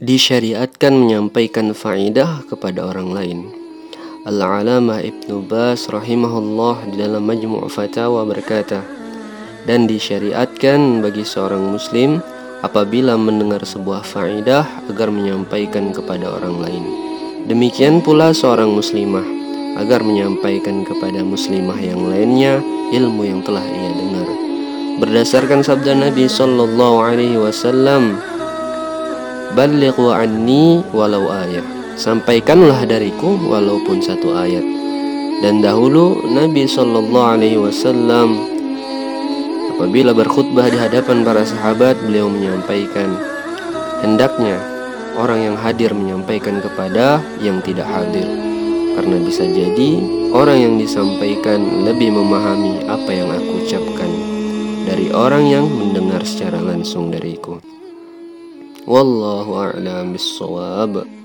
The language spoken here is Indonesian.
disyariatkan menyampaikan faidah kepada orang lain. Al-Alamah Ibnu Bas rahimahullah di dalam Majmu' Fatawa berkata, dan disyariatkan bagi seorang muslim apabila mendengar sebuah faidah agar menyampaikan kepada orang lain. Demikian pula seorang muslimah agar menyampaikan kepada muslimah yang lainnya ilmu yang telah ia dengar. Berdasarkan sabda Nabi sallallahu alaihi wasallam, Balighu anni walau ayat Sampaikanlah dariku walaupun satu ayat. Dan dahulu Nabi Sallallahu Alaihi Wasallam Apabila berkhutbah di hadapan para sahabat Beliau menyampaikan Hendaknya orang yang hadir menyampaikan kepada yang tidak hadir Karena bisa jadi orang yang disampaikan lebih memahami apa yang aku ucapkan Dari orang yang mendengar secara langsung dariku والله أعلم بالصواب.